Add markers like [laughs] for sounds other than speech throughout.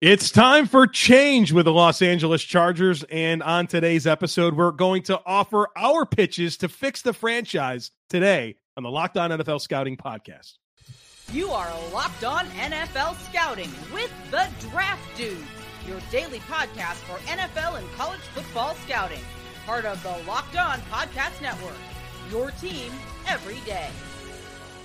It's time for change with the Los Angeles Chargers. And on today's episode, we're going to offer our pitches to fix the franchise today on the Locked On NFL Scouting Podcast. You are Locked On NFL Scouting with the Draft Dude, your daily podcast for NFL and college football scouting. Part of the Locked On Podcast Network. Your team every day.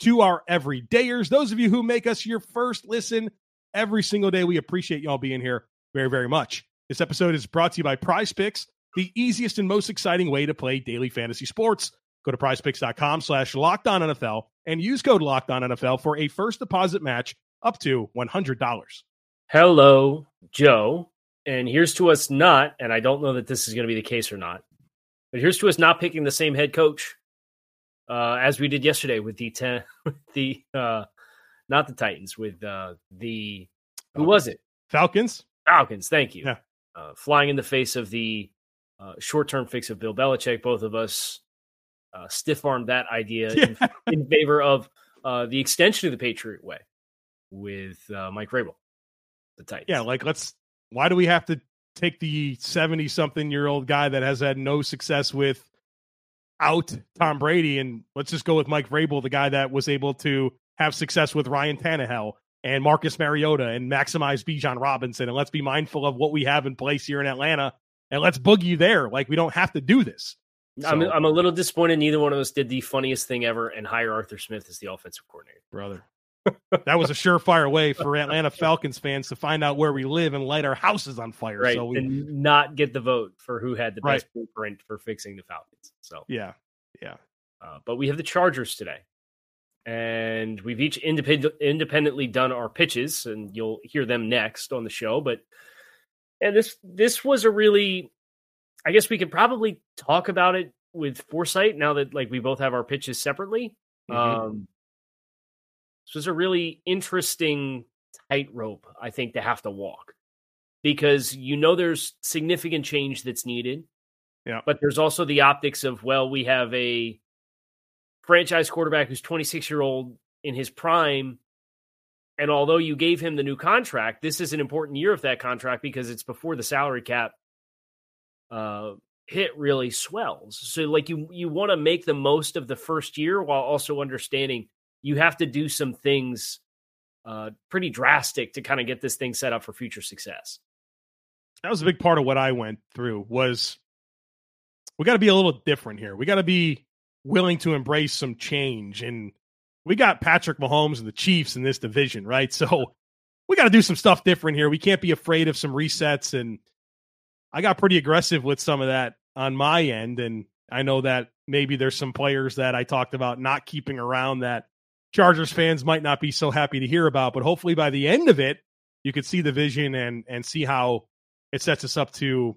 to our everydayers. Those of you who make us your first listen every single day, we appreciate y'all being here very, very much. This episode is brought to you by Prize Picks, the easiest and most exciting way to play daily fantasy sports. Go to prizepicks.com slash locked NFL and use code locked on NFL for a first deposit match up to $100. Hello, Joe. And here's to us not, and I don't know that this is going to be the case or not, but here's to us not picking the same head coach uh, as we did yesterday with the ten, [laughs] with the uh, not the Titans, with uh, the who was it? Falcons. Falcons. Thank you. Yeah. Uh, flying in the face of the uh, short-term fix of Bill Belichick, both of us uh, stiff-armed that idea [laughs] Yeah. in, in favor of uh, the extension of the Patriot way with uh, Mike Vrabel, the Titans. Yeah, like let's. Why do we have to take the seventy-something-year-old guy that has had no success with out Tom Brady, and let's just go with Mike Vrabel, the guy that was able to have success with Ryan Tannehill and Marcus Mariota and maximize Bijan Robinson, and let's be mindful of what we have in place here in Atlanta, and let's boogie there. Like we don't have to do this. I'm, I'm a little disappointed. Neither one of us did the funniest thing ever and hire Arthur Smith as the offensive coordinator. brother. That was a surefire way for Atlanta Falcons fans to find out where we live and light our houses on fire. right, So we, and not get the vote for who had the Right. best blueprint for fixing the Falcons. So, yeah, yeah. uh, but we have the Chargers today, and we've each independent, independently done our pitches, and you'll hear them next on the show. But and this this was a really, I guess we could probably talk about it with foresight now that like we both have our pitches separately. Mhm. Um, this was a really interesting tightrope, I think, to have to walk because you know there's significant change that's needed. Yeah. But there's also the optics of, well, we have a franchise quarterback who's 26 year old in his prime. And although you gave him the new contract, this is an important year of that contract because it's before the salary cap uh, hit really swells. So like you you want to make the most of the first year while also understanding you have to do some things uh, pretty drastic to kind of get this thing set up for future success. that was a big part of what I went through was we got to be a little different here. We got to be willing to embrace some change and we got Patrick Mahomes and the Chiefs in this division, right? So we got to do some stuff different here. We can't be afraid of some resets and I got pretty aggressive with some of that on my end and I know that maybe there's some players that I talked about not keeping around that Chargers fans might not be so happy to hear about, but hopefully by the end of it you could see the vision and and see how it sets us up to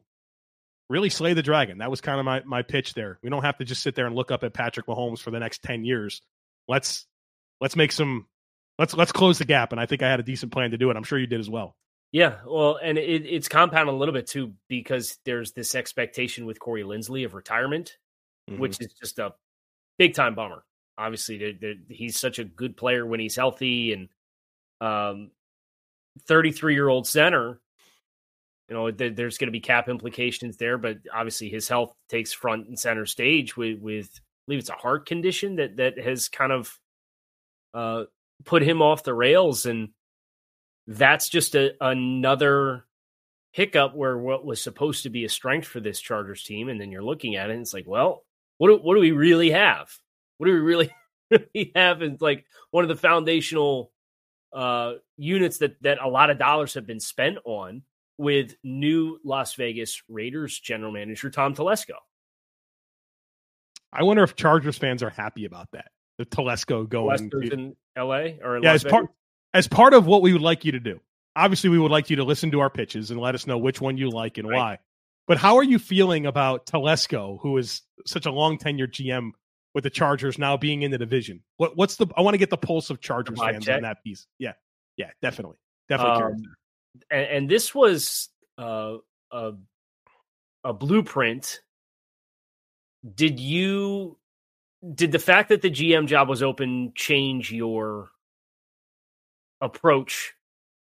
really slay the dragon. That was kind of my my pitch there. We don't have to just sit there and look up at Patrick Mahomes for the next 10 years. Let's let's make some let's let's close the gap and I think I had a decent plan to do it. I'm sure you did as well. Yeah, well, and it, it's compounded a little bit too because there's this expectation with Corey Linsley of retirement, which mm-hmm. is just a big time bummer. Obviously, they're, they're, he's such a good player when he's healthy, and um, 33 year old center. You know, there, there's going to be cap implications there, but obviously his health takes front and center stage with, with I believe it's a heart condition that that has kind of uh, put him off the rails, and that's just a, another hiccup where what was supposed to be a strength for this Chargers team, and then you're looking at it, and it's like, well, what do, what do we really have? What do we really, [laughs] really have? And like one of the foundational uh, units that that a lot of dollars have been spent on with new Las Vegas Raiders general manager Tom Telesco. I wonder if Chargers fans are happy about that. The Telesco going Lester's in L.A. or in yeah, Las as part as part of what we would like you to do. Obviously, we would like you to listen to our pitches and let us know which one you like and Right. why. But how are you feeling about Telesco, who is such a long tenured GM with the Chargers now being in the division? What what's the I want to get the pulse of Chargers fans check. on that piece. Yeah. Yeah, definitely. Definitely um, and, and, this was uh, a a blueprint. Did you did the fact that the GM job was open change your approach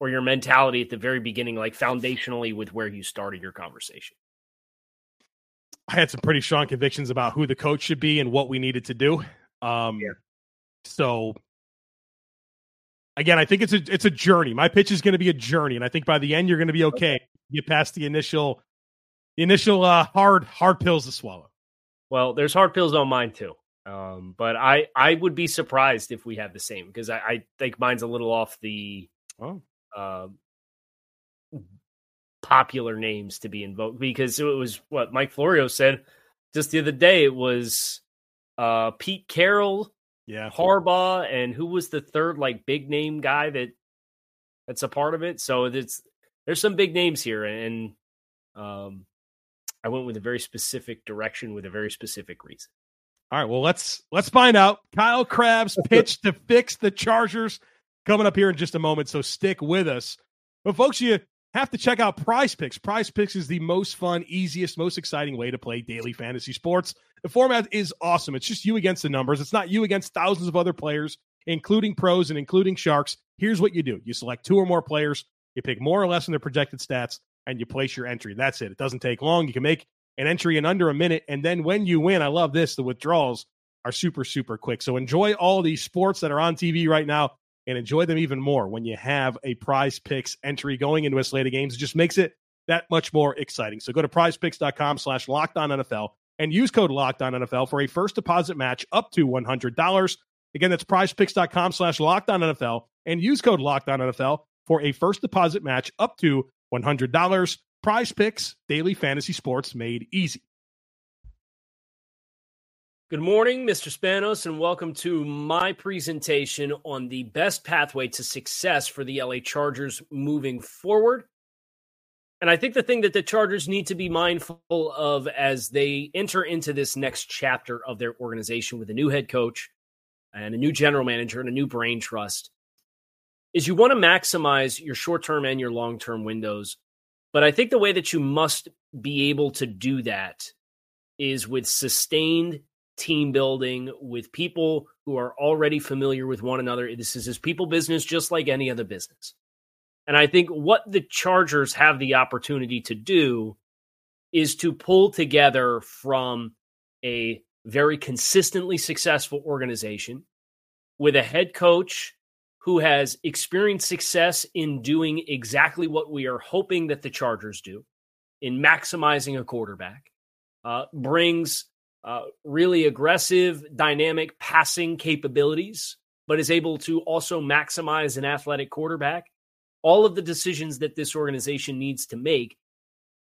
or your mentality at the very beginning, like foundationally with where you started your conversation? I had some pretty strong convictions about who the coach should be and what we needed to do. Um, yeah. So again, I think it's a it's a journey. My pitch is going to be a journey, and I think by the end you're going to be okay. okay. Get past the initial the initial uh, hard hard pills to swallow. Well, there's hard pills on mine too. Um, but I I would be surprised if we have the same because I, I think mine's a little off the oh. uh, popular names to be invoked because it was what Mike Florio said just the other day. It was uh, Pete Carroll, yeah, Harbaugh, and who was the third like big name guy that that's a part of it. So it's there's some big names here, and um, I went with a very specific direction with a very specific reason. All right, well let's let's find out. Kyle Crabbs [laughs] pitch to fix the Chargers coming up here in just a moment, so stick with us. But folks, you have to check out Prize Picks. Prize Picks is the most fun, easiest, most exciting way to play daily fantasy sports. The format is awesome. It's just you against the numbers. It's not you against thousands of other players, including pros and including sharks. Here's what you do: you select two or more players, you pick more or less in their projected stats, and you place your entry. That's it. It doesn't take long. You can make an entry in under a minute. And then when you win, I love this, the withdrawals are super, super quick. So enjoy all these sports that are on TV right now and enjoy them even more when you have a prize picks entry going into a slate of games. It just makes it that much more exciting. So go to prizepicks.com slash locked on NFL and use code locked on NFL for a first deposit match up to $100. Again, that's prizepicks.com slash locked on NFL and use code locked on NFL for a first deposit match up to $100. Prize picks, daily fantasy sports made easy. Good morning, Mr. Spanos, and welcome to my presentation on the best pathway to success for the LA Chargers moving forward. And I think the thing that the Chargers need to be mindful of as they enter into this next chapter of their organization with a new head coach and a new general manager and a new brain trust is you want to maximize your short term and your long term windows but I think the way that you must be able to do that is with sustained team building, with people who are already familiar with one another. This is his people business, just like any other business. And I think what the Chargers have the opportunity to do is to pull together from a very consistently successful organization with a head coach who has experienced success in doing exactly what we are hoping that the Chargers do in maximizing a quarterback, uh, brings uh, really aggressive, dynamic passing capabilities, but is able to also maximize an athletic quarterback. All of the decisions that this organization needs to make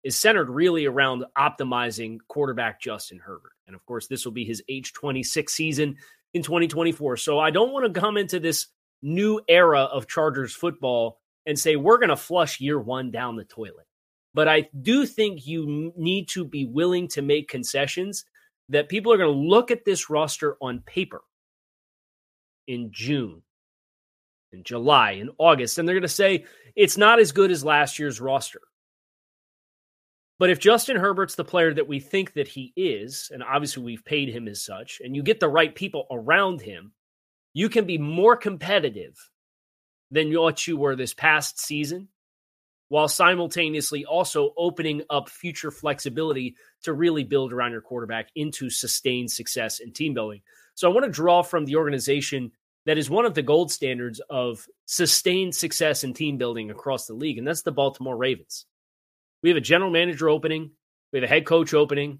is centered really around optimizing quarterback Justin Herbert. And of course, this will be his age 26 season in 2024. So I don't want to come into this new era of Chargers football and say, we're going to flush year one down the toilet. But I do think you need to be willing to make concessions that people are going to look at this roster on paper in June, in July, in August, and they're going to say it's not as good as last year's roster. But if Justin Herbert's the player that we think that he is, and obviously we've paid him as such, and you get the right people around him, you can be more competitive than what you were this past season while simultaneously also opening up future flexibility to really build around your quarterback into sustained success and team building. So I want to draw from the organization that is one of the gold standards of sustained success and team building across the league, and that's the Baltimore Ravens. We have a general manager opening, we have a head coach opening,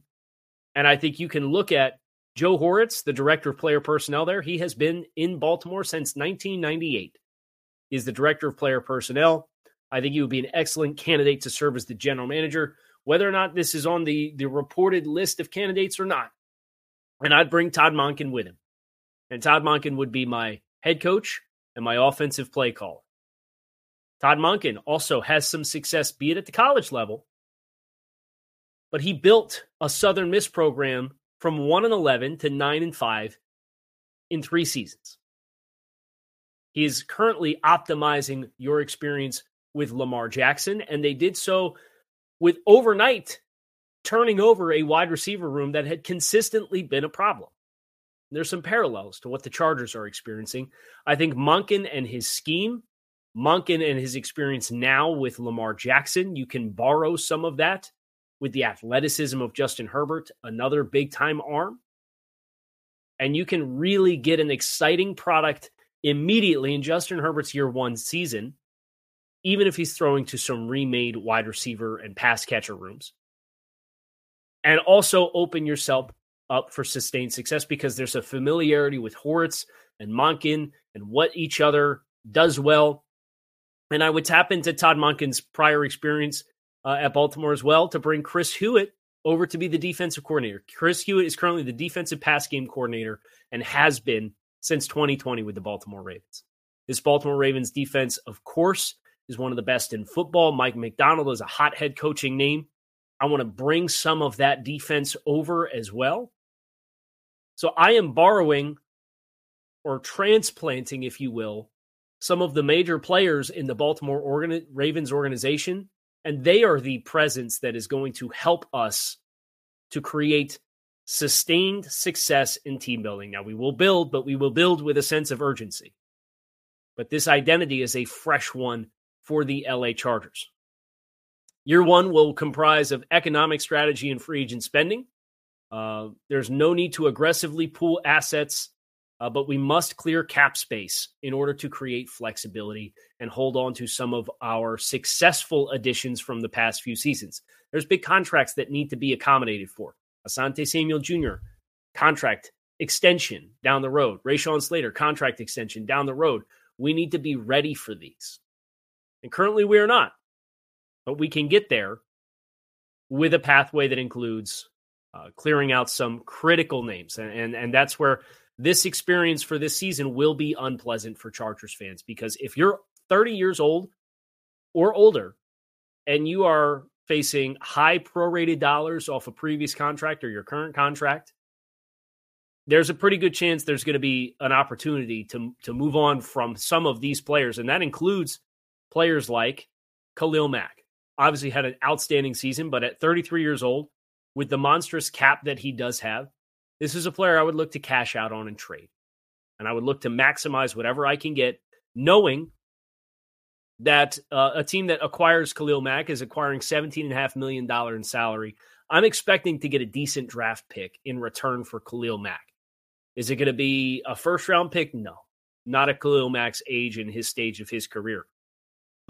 and I think you can look at Joe Hortiz, the director of player personnel there, he has been in Baltimore since 1998. He's the director of player personnel. I think he would be an excellent candidate to serve as the general manager, whether or not this is on the, the reported list of candidates or not. And I'd bring Todd Monken with him. And Todd Monken would be my head coach and my offensive play caller. Todd Monken also has some success, be it at the college level, but he built a Southern Miss program from 1 and 11 to 9 and 5 in 3 seasons. He is currently optimizing your experience with Lamar Jackson and they did so with overnight turning over a wide receiver room that had consistently been a problem. There's some parallels to what the Chargers are experiencing. I think Monken and his scheme, Monken and his experience now with Lamar Jackson, you can borrow some of that with the athleticism of Justin Herbert, another big time arm. And you can really get an exciting product immediately in Justin Herbert's year one season, even if he's throwing to some remade wide receiver and pass catcher rooms and also open yourself up for sustained success because there's a familiarity with Hortiz and Monken and what each other does well. And I would tap into Todd Monken's prior experience uh, at Baltimore as well to bring Chris Hewitt over to be the defensive coordinator. Chris Hewitt is currently the defensive pass game coordinator and has been since 2020 with the Baltimore Ravens. This Baltimore Ravens defense, of course, is one of the best in football. Mike Macdonald is a hot head coaching name. I want to bring some of that defense over as well. So I am borrowing or transplanting, if you will, some of the major players in the Baltimore organi- Ravens organization, and they are the presence that is going to help us to create sustained success in team building. Now, we will build, but we will build with a sense of urgency. But this identity is a fresh one for the LA Chargers. Year one will comprise of economic strategy and free agent spending. Uh, there's no need to aggressively pool assets, uh, but we must clear cap space in order to create flexibility and hold on to some of our successful additions from the past few seasons. There's big contracts that need to be accommodated for. Asante Samuel Jr., contract extension down the road. Rashawn Slater, contract extension down the road. We need to be ready for these. And currently we are not but we can get there with a pathway that includes uh, clearing out some critical names. And, and, and that's where this experience for this season will be unpleasant for Chargers fans because if you're 30 years old or older and you are facing high prorated dollars off a previous contract or your current contract, there's a pretty good chance there's going to be an opportunity to to move on from some of these players, and that includes players like Khalil Mack obviously had an outstanding season, but at 33 years old, with the monstrous cap that he does have, this is a player I would look to cash out on and trade. And I would look to maximize whatever I can get, knowing that uh, a team that acquires Khalil Mack is acquiring $17.5 million in salary. I'm expecting to get a decent draft pick in return for Khalil Mack. Is it going to be a first round pick? No, not at Khalil Mack's age and his stage of his career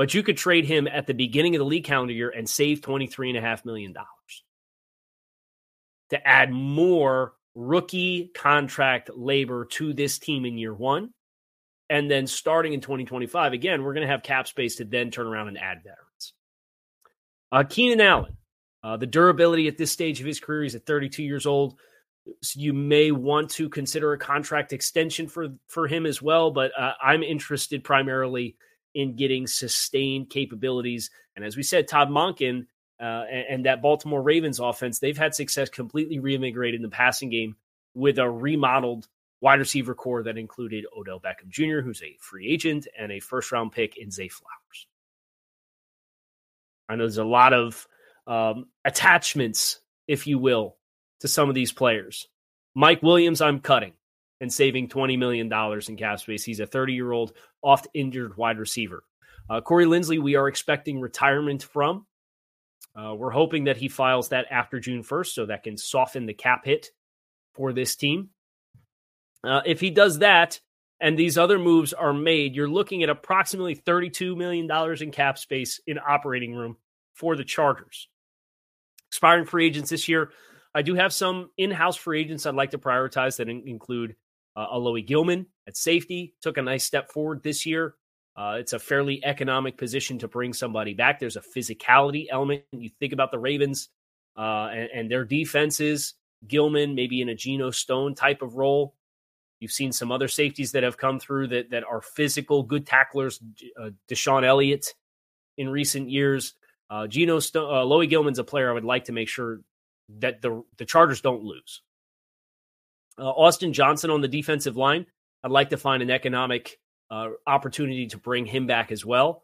but you could trade him at the beginning of the league calendar year and save $23.5 million to add more rookie contract labor to this team in year one. And then starting in 2025, again, we're going to have cap space to then turn around and add veterans. Uh, Keenan Allen, uh, the durability at this stage of his career, he's at 32 years old. So you may want to consider a contract extension for for him as well, but uh, I'm interested primarily in getting sustained capabilities. And as we said, Todd Monken uh, and, and, that Baltimore Ravens offense, they've had success completely reinvigorated in the passing game with a remodeled wide receiver corps that included Odell Beckham Jr., who's a free agent, and a first round pick in Zay Flowers. I know there's a lot of um, attachments, if you will, to some of these players. Mike Williams, I'm cutting and saving $20 million in cap space. He's a 30 year old, oft injured wide receiver. Uh, Corey Linsley, we are expecting retirement from. Uh, we're hoping that he files that after June 1st so that can soften the cap hit for this team. Uh, if he does that and these other moves are made, you're looking at approximately $32 million in cap space in operating room for the Chargers. Expiring free agents this year. I do have some in house free agents I'd like to prioritize that include uh, Alohi Gilman at safety took a nice step forward this year. Uh, it's a fairly economic position to bring somebody back. There's a physicality element. You think about the Ravens uh, and, and, their defenses. Gilman, maybe in a Geno Stone type of role. You've seen some other safeties that have come through that that are physical, good tacklers. Uh, DeShon Elliott in recent years. Uh, Geno Stone, uh, Loie Gilman's a player I would like to make sure that the the Chargers don't lose. Uh, Austin Johnson on the defensive line. I'd like to find an economic uh, opportunity to bring him back as well.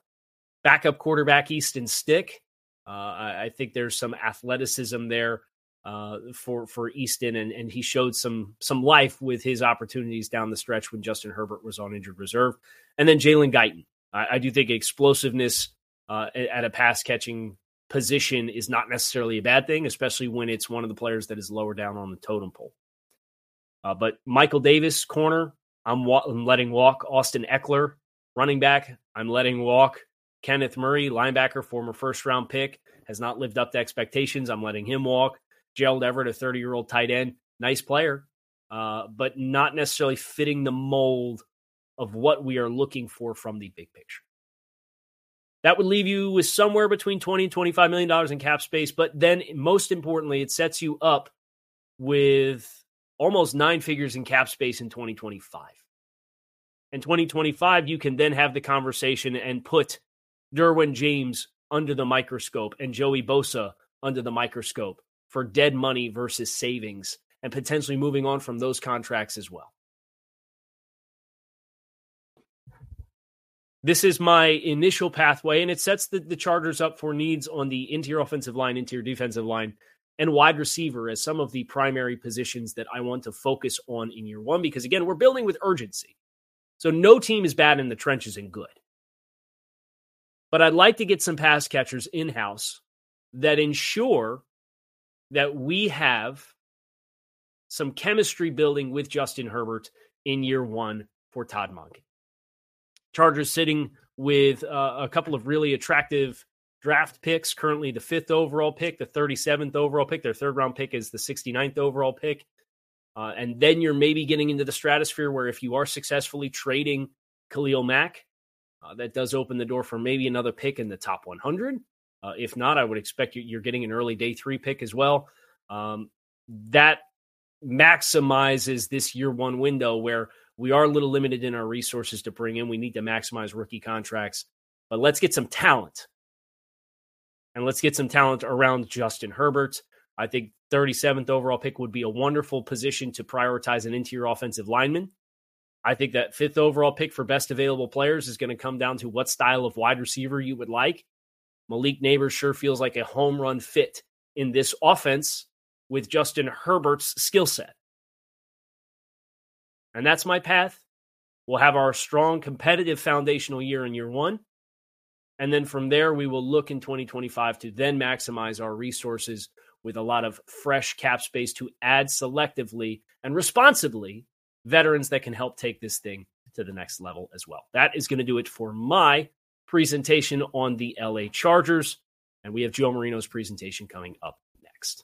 Backup quarterback Easton Stick. Uh, I, I, think there's some athleticism there uh, for for Easton, and, and he showed some some life with his opportunities down the stretch when Justin Herbert was on injured reserve. And then Jalen Guyton. I, I do think explosiveness uh, at a pass catching position is not necessarily a bad thing, especially when it's one of the players that is lower down on the totem pole. Uh, but Michael Davis, corner, I'm, wa- I'm, letting walk. Austin Ekeler, running back, I'm letting walk. Kenneth Murray, linebacker, former first round pick, has not lived up to expectations. I'm letting him walk. Gerald Everett, a 30 year old tight end, nice player, uh, but not necessarily fitting the mold of what we are looking for from the big picture. That would leave you with somewhere between 20 and 25 million dollars in cap space, but then most importantly, it sets you up with almost nine figures in cap space in 2025. In 2025, you can then have the conversation and put Derwin James under the microscope and Joey Bosa under the microscope for dead money versus savings and potentially moving on from those contracts as well. This is my initial pathway, and it sets the, the Chargers up for needs on the interior offensive line, interior defensive line, and wide receiver as some of the primary positions that I want to focus on in year one. Because again, we're building with urgency. So no team is bad in the trenches and good. But I'd like to get some pass catchers in house that ensure that we have some chemistry building with Justin Herbert in year one for Todd Monken. Chargers sitting with uh, a couple of really attractive draft picks. Currently, the fifth overall pick, the 37th overall pick. Their third round pick is the 69th overall pick. Uh, and then you're maybe getting into the stratosphere where if you are successfully trading Khalil Mack, uh, that does open the door for maybe another pick in the top 100. Uh, if not, I would expect you're getting an early day three pick as well. Um, that maximizes this year one window where we are a little limited in our resources to bring in. We need to maximize rookie contracts, but let's get some talent. And let's get some talent around Justin Herbert. I think 37th overall pick would be a wonderful position to prioritize an interior offensive lineman. I think that fifth overall pick for best available players is going to come down to what style of wide receiver you would like. Malik Nabers sure feels like a home run fit in this offense with Justin Herbert's skill set. And that's my path. We'll have our strong competitive foundational year in year one. And then from there, we will look in 2025 to then maximize our resources with a lot of fresh cap space to add selectively and responsibly veterans that can help take this thing to the next level as well. That is going to do it for my presentation on the LA Chargers. And we have Joe Marino's presentation coming up next.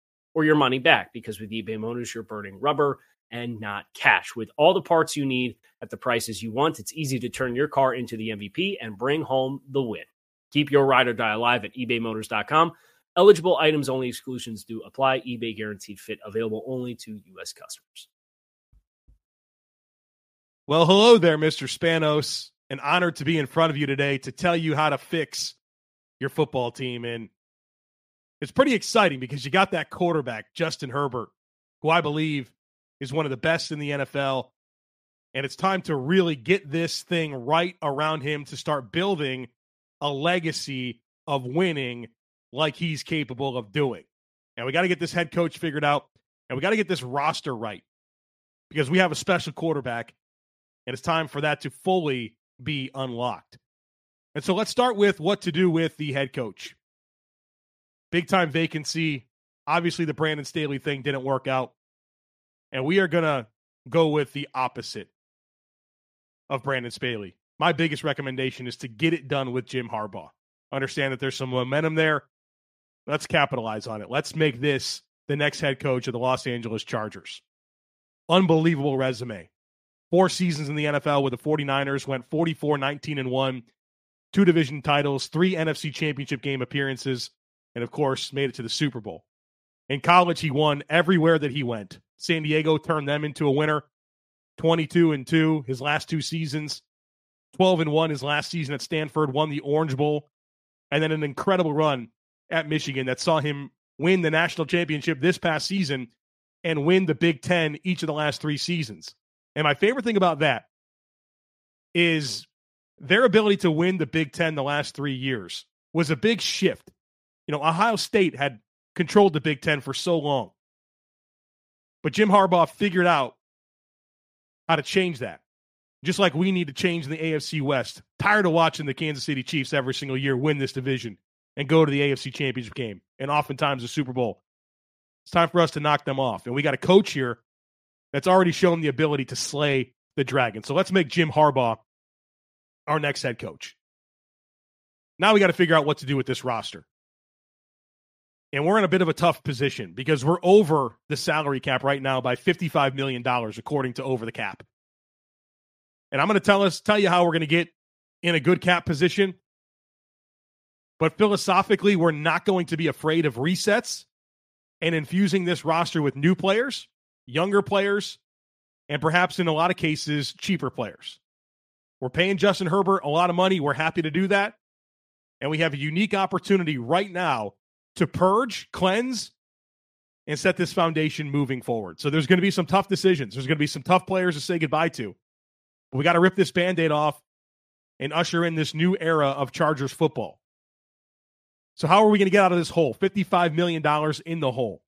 or your money back because with eBay Motors, you're burning rubber and not cash. With all the parts you need at the prices you want, it's easy to turn your car into the MVP and bring home the win. Keep your ride or die alive at ebaymotors.com. Eligible items only, exclusions do apply. eBay guaranteed fit available only to U.S. customers. Well, hello there, Mr. Spanos. An honor to be in front of you today to tell you how to fix your football team. And it's pretty exciting because you got that quarterback, Justin Herbert, who I believe is one of the best in the NFL. And it's time to really get this thing right around him to start building a legacy of winning like he's capable of doing. And we got to get this head coach figured out and we got to get this roster right because we have a special quarterback and it's time for that to fully be unlocked. And so let's start with what to do with the head coach big time vacancy. Obviously, the Brandon Staley thing didn't work out. And we are going to go with the opposite of Brandon Staley. My biggest recommendation is to get it done with Jim Harbaugh. Understand that there's some momentum there. Let's capitalize on it. Let's make this the next head coach of the Los Angeles Chargers. Unbelievable resume. Four seasons in the NFL with the 49ers, went 44 19 and 1, two division titles, three NFC championship game appearances, and of course, made it to the Super Bowl. In college, he won everywhere that he went. San Diego turned them into a winner, 22 and 2 his last two seasons, 12 and 1 his last season at Stanford, won the Orange Bowl, and then an incredible run at Michigan that saw him win the national championship this past season and win the Big Ten each of the last three seasons. And my favorite thing about that is their ability to win the Big Ten the last three years was a big shift. You know, Ohio State had controlled the Big Ten for so long. But Jim Harbaugh figured out how to change that. Just like we need to change in the AFC West. Tired of watching the Kansas City Chiefs every single year win this division and go to the AFC Championship game and oftentimes the Super Bowl. It's time for us to knock them off. And we got a coach here that's already shown the ability to slay the dragon. So let's make Jim Harbaugh our next head coach. Now we got to figure out what to do with this roster. And we're in a bit of a tough position because we're over the salary cap right now by $55 million, according to Over the Cap. And I'm going to tell us, tell you how we're going to get in a good cap position. But philosophically, we're not going to be afraid of resets and infusing this roster with new players, younger players, and perhaps in a lot of cases, cheaper players. We're paying Justin Herbert a lot of money. We're happy to do that. And we have a unique opportunity right now to purge, cleanse, and set this foundation moving forward. So there's going to be some tough decisions. There's going to be some tough players to say goodbye to. But we got to rip this band aid off and usher in this new era of Chargers football. So, how are we going to get out of this hole? $55 million in the hole.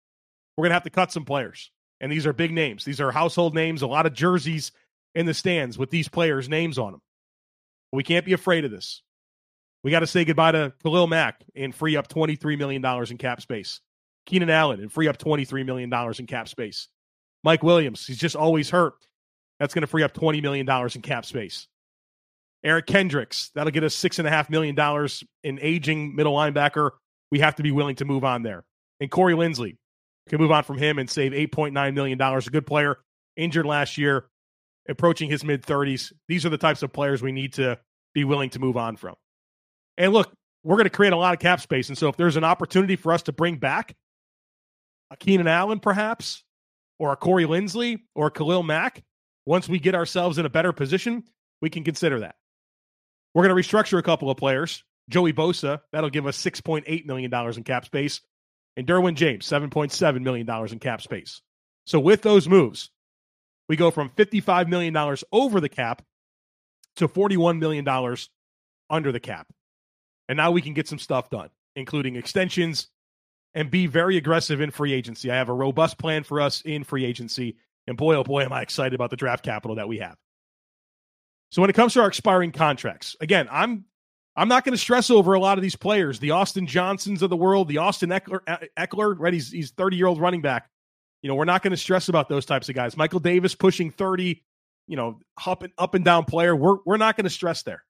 We're going to have to cut some players. And these are big names. These are household names, a lot of jerseys in the stands with these players' names on them. We can't be afraid of this. We got to say goodbye to Khalil Mack and free up $23 million in cap space. Keenan Allen and free up $23 million in cap space. Mike Williams, he's just always hurt. That's going to free up $20 million in cap space. Eric Kendricks, that'll get us $6.5 million in aging middle linebacker. We have to be willing to move on there. And Corey Linsley can move on from him and save $8.9 million. A good player, injured last year, approaching his mid 30s. These are the types of players we need to be willing to move on from. And look, we're going to create a lot of cap space. And so if there's an opportunity for us to bring back a Keenan Allen, perhaps, or a Corey Linsley or a Khalil Mack, once we get ourselves in a better position, we can consider that. We're going to restructure a couple of players. Joey Bosa, that'll give us $6.8 million in cap space. And Derwin James, $7.7 million in cap space. So with those moves, we go from $55 million over the cap to $41 million under the cap. And now we can get some stuff done, including extensions and be very aggressive in free agency. I have a robust plan for us in free agency. And boy, oh boy, am I excited about the draft capital that we have. So when it comes to our expiring contracts, again, I'm I'm not going to stress over a lot of these players, the Austin Johnsons of the world, the Austin Eckler, Ekeler right? He's he's 30 year old running back. You know, we're not going to stress about those types of guys. Michael Davis pushing 30, you know, hopping up and down player. We're we're not going to stress there.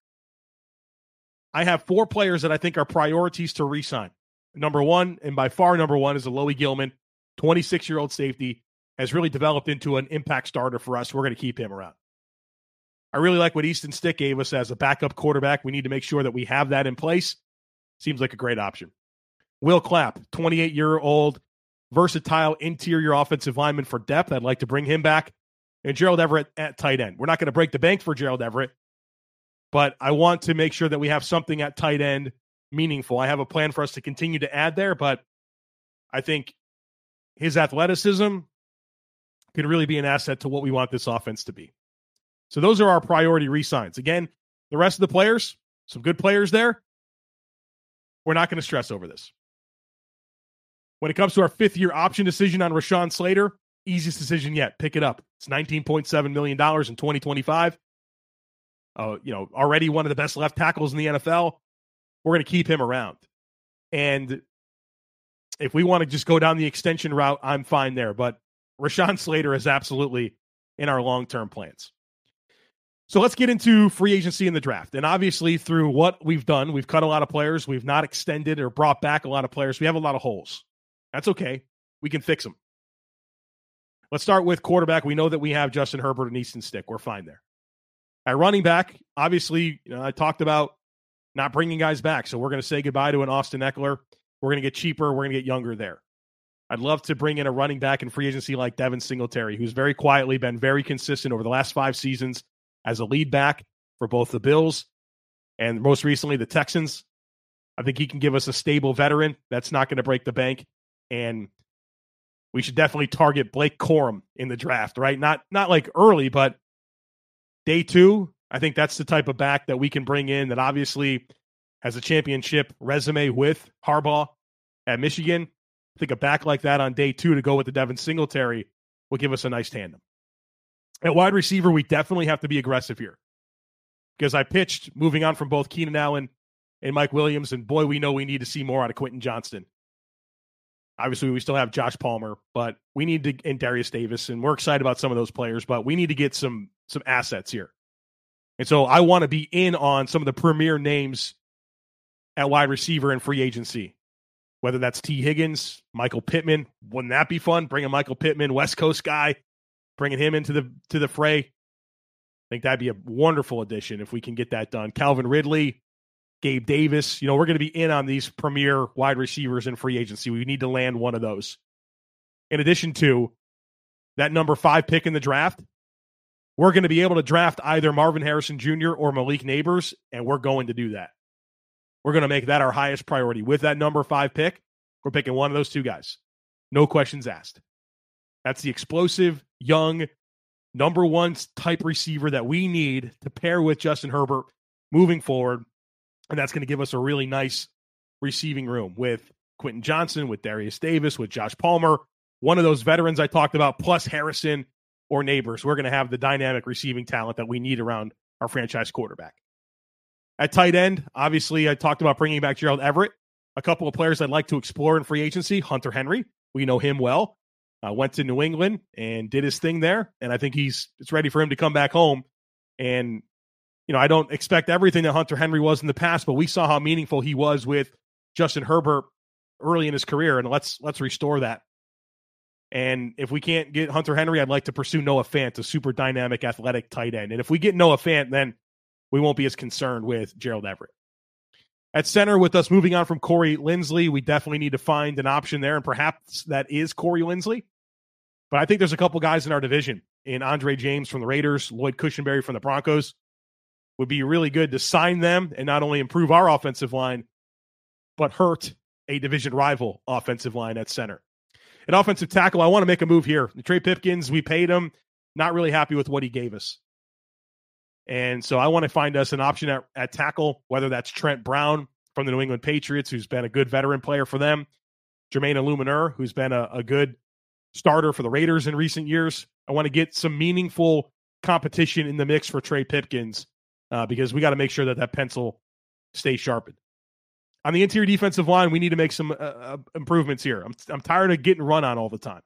I have four players that I think are priorities to resign. Number one, and by far number one, is Alohi Gilman, 26 year old safety, has really developed into an impact starter for us. We're going to keep him around. I really like what Easton Stick gave us as a backup quarterback. We need to make sure that we have that in place. Seems like a great option. Will Clapp, 28 year old, versatile interior offensive lineman for depth. I'd like to bring him back. And Gerald Everett at tight end. We're not going to break the bank for Gerald Everett, but I want to make sure that we have something at tight end meaningful. I have a plan for us to continue to add there, but I think his athleticism could really be an asset to what we want this offense to be. So those are our priority resigns. Again, the rest of the players, some good players there. We're not going to stress over this. When it comes to our fifth year option decision on Rashawn Slater, easiest decision yet. Pick it up. It's $19.7 million in 2025 uh, you know, already one of the best left tackles in the NFL. We're going to keep him around. And if we want to just go down the extension route, I'm fine there. But Rashawn Slater is absolutely in our long term plans. So let's get into free agency in the draft. And obviously, through what we've done, we've cut a lot of players. We've not extended or brought back a lot of players. We have a lot of holes. That's okay. we can fix them. Let's start with quarterback. We know that we have Justin Herbert and Easton Stick. We're fine there. At running back, obviously, you know, I talked about not bringing guys back. So we're going to say goodbye to an Austin Ekeler. We're going to get cheaper. We're going to get younger there. I'd love to bring in a running back in free agency like Devin Singletary, who's very quietly been very consistent over the last five seasons as a lead back for both the Bills and most recently the Texans. I think he can give us a stable veteran that's not going to break the bank. And we should definitely target Blake Corum in the draft, right? Not not like early, but day two. I think that's the type of back that we can bring in that obviously has a championship resume with Harbaugh at Michigan. I think a back like that on day two to go with the Devin Singletary will give us a nice tandem. At wide receiver, we definitely have to be aggressive here because I pitched moving on from both Keenan Allen and Mike Williams, and boy, we know we need to see more out of Quentin Johnston. Obviously, we still have Josh Palmer, but we need to and Derius Davis, and we're excited about some of those players, but we need to get some some assets here. And so I want to be in on some of the premier names at wide receiver and free agency. Whether that's Tee Higgins, Michael Pittman, wouldn't that be fun? Bringing Michael Pittman, West Coast guy, bringing him into the to the fray. I think that'd be a wonderful addition if we can get that done. Calvin Ridley, Gabe Davis. You know, we're going to be in on these premier wide receivers in free agency. We need to land one of those. In addition to that number five pick in the draft, we're going to be able to draft either Marvin Harrison Jr. or Malik Nabers, and we're going to do that. We're going to make that our highest priority. With that number five pick, we're picking one of those two guys. No questions asked. That's the explosive, young, number one type receiver that we need to pair with Justin Herbert moving forward and that's going to give us a really nice receiving room with Quentin Johnston, with Derius Davis, with Josh Palmer, one of those veterans I talked about, plus Harrison or Nabers. We're going to have the dynamic receiving talent that we need around our franchise quarterback. At tight end, obviously, I talked about bringing back Gerald Everett. A couple of players I'd like to explore in free agency Hunter Henry. We know him well. Uh, went to New England and did his thing there. And I think he's it's ready for him to come back home and you know, I don't expect everything that Hunter Henry was in the past, but we saw how meaningful he was with Justin Herbert early in his career, and let's let's restore that. And if we can't get Hunter Henry, I'd like to pursue Noah Fant, a super dynamic, athletic tight end. And if we get Noah Fant, then we won't be as concerned with Gerald Everett. At center, with us moving on from Corey Linsley, we definitely need to find an option there, and perhaps that is Corey Linsley. But I think there's a couple guys in our division in Andre James from the Raiders, Lloyd Cushenberry from the Broncos, would be really good to sign them and not only improve our offensive line, but hurt a division rival offensive line at center. An offensive tackle, I want to make a move here. Trey Pipkins, we paid him, not really happy with what he gave us. And so I want to find us an option at, at tackle, whether that's Trent Brown from the New England Patriots, who's been a good veteran player for them, Jermaine Eluemunor, who's been a, a good starter for the Raiders in recent years. I want to get some meaningful competition in the mix for Trey Pipkins uh, because we got to make sure that that pencil stays sharpened. On the interior defensive line, we need to make some uh, uh, improvements here. I'm I'm tired of getting run on all the time.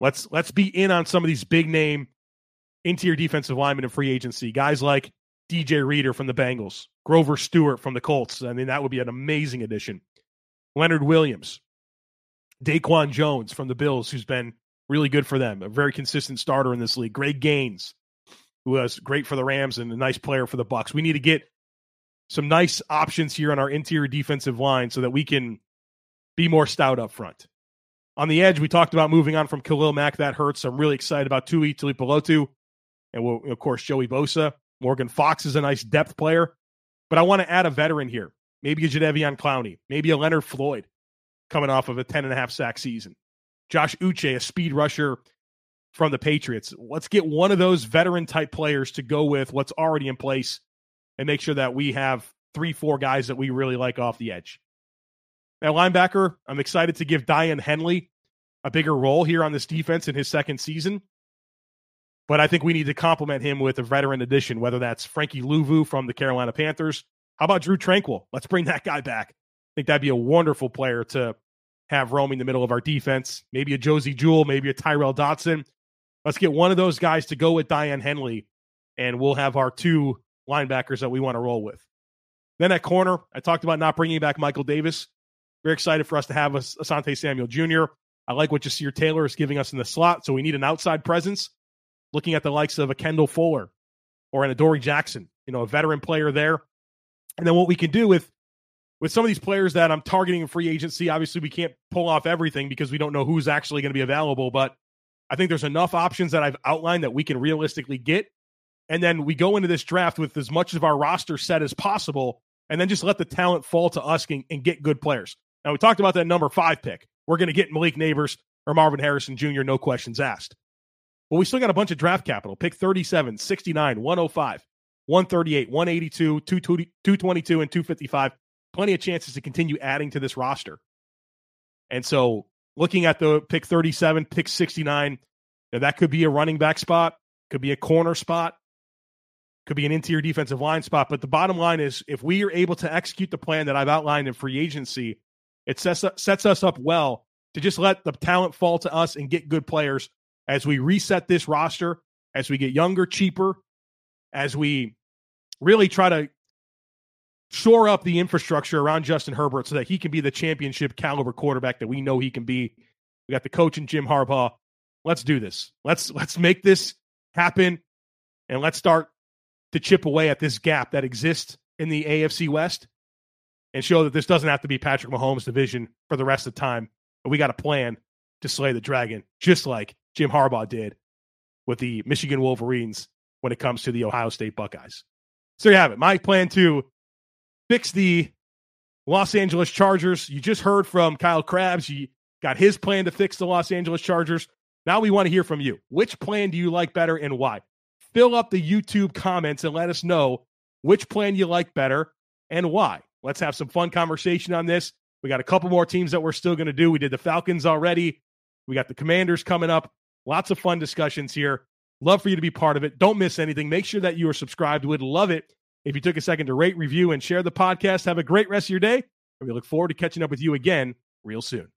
Let's let's be in on some of these big name interior defensive linemen in free agency. Guys like DJ Reader from the Bengals, Grover Stewart from the Colts. I mean, that would be an amazing addition. Leonard Williams, Daquan Jones from the Bills, who's been really good for them, a very consistent starter in this league. Greg Gaines, was great for the Rams and a nice player for the Bucs. We need to get some nice options here on our interior defensive line so that we can be more stout up front. On the edge, we talked about moving on from Khalil Mack. That hurts. I'm really excited about Tuli Tuipulotu and, we'll, of course, Joey Bosa. Morgan Fox is a nice depth player, but I want to add a veteran here. Maybe a Jadeveon Clowney, maybe a Leonard Floyd coming off of a 10 and a half sack season. Josh Uche, a speed rusher from the Patriots. Let's get one of those veteran type players to go with what's already in place and make sure that we have three, four guys that we really like off the edge. Now, linebacker, I'm excited to give Daiyan Henley a bigger role here on this defense in his second season. But I think we need to complement him with a veteran addition, whether that's Frankie Luvu from the Carolina Panthers. How about Drue Tranquill? Let's bring that guy back. I think that'd be a wonderful player to have roaming the middle of our defense. Maybe a Josey Jewell, maybe a Tyrel Dodson. Let's get one of those guys to go with Daiyan Henley, and we'll have our two linebackers that we want to roll with. Then at corner, I talked about not bringing back Michael Davis. Very excited for us to have Asante Samuel Jr. I like what Ja'Sir Taylor is giving us in the slot. So we need an outside presence. Looking at the likes of a Kendall Fuller or an Adoree Jackson, you know, a veteran player there. And then what we can do with with some of these players that I'm targeting in free agency, obviously we can't pull off everything because we don't know who's actually going to be available. But I think there's enough options that I've outlined that we can realistically get. And then we go into this draft with as much of our roster set as possible, and then just let the talent fall to us and, and get good players. Now we talked about that number five pick. We're going to get Malik Nabers or Marvin Harrison Jr., no questions asked. But we still got a bunch of draft capital. Pick 37, 69, 105, 138, 182, 222, and 255. Plenty of chances to continue adding to this roster. And so looking at the pick 37, pick 69, that could be a running back spot, could be a corner spot, could be an interior defensive line spot. But the bottom line is if we are able to execute the plan that I've outlined in free agency, it sets, sets us up well to just let the talent fall to us and get good players as we reset this roster, as we get younger, cheaper, as we really try to shore up the infrastructure around Justin Herbert so that he can be the championship caliber quarterback that we know he can be. We got the coach and Jim Harbaugh. Let's do this. Let's let's make this happen and let's start to chip away at this gap that exists in the AFC West and show that this doesn't have to be Patrick Mahomes' division for the rest of the time. But we got a plan to slay the dragon, just like Jim Harbaugh did with the Michigan Wolverines when it comes to the Ohio State Buckeyes. So you have it. My plan to fix the Los Angeles Chargers. You just heard from Kyle Crabbs. He got his plan to fix the Los Angeles Chargers. Now we want to hear from you. Which plan do you like better and why? Fill up the YouTube comments and let us know which plan you like better and why. Let's have some fun conversation on this. We got a couple more teams that we're still going to do. We did the Falcons already. We got the Commanders coming up. Lots of fun discussions here. Love for you to be part of it. Don't miss anything. Make sure that you are subscribed. We'd love it if you took a second to rate, review, and share the podcast. Have a great rest of your day. And we look forward to catching up with you again real soon.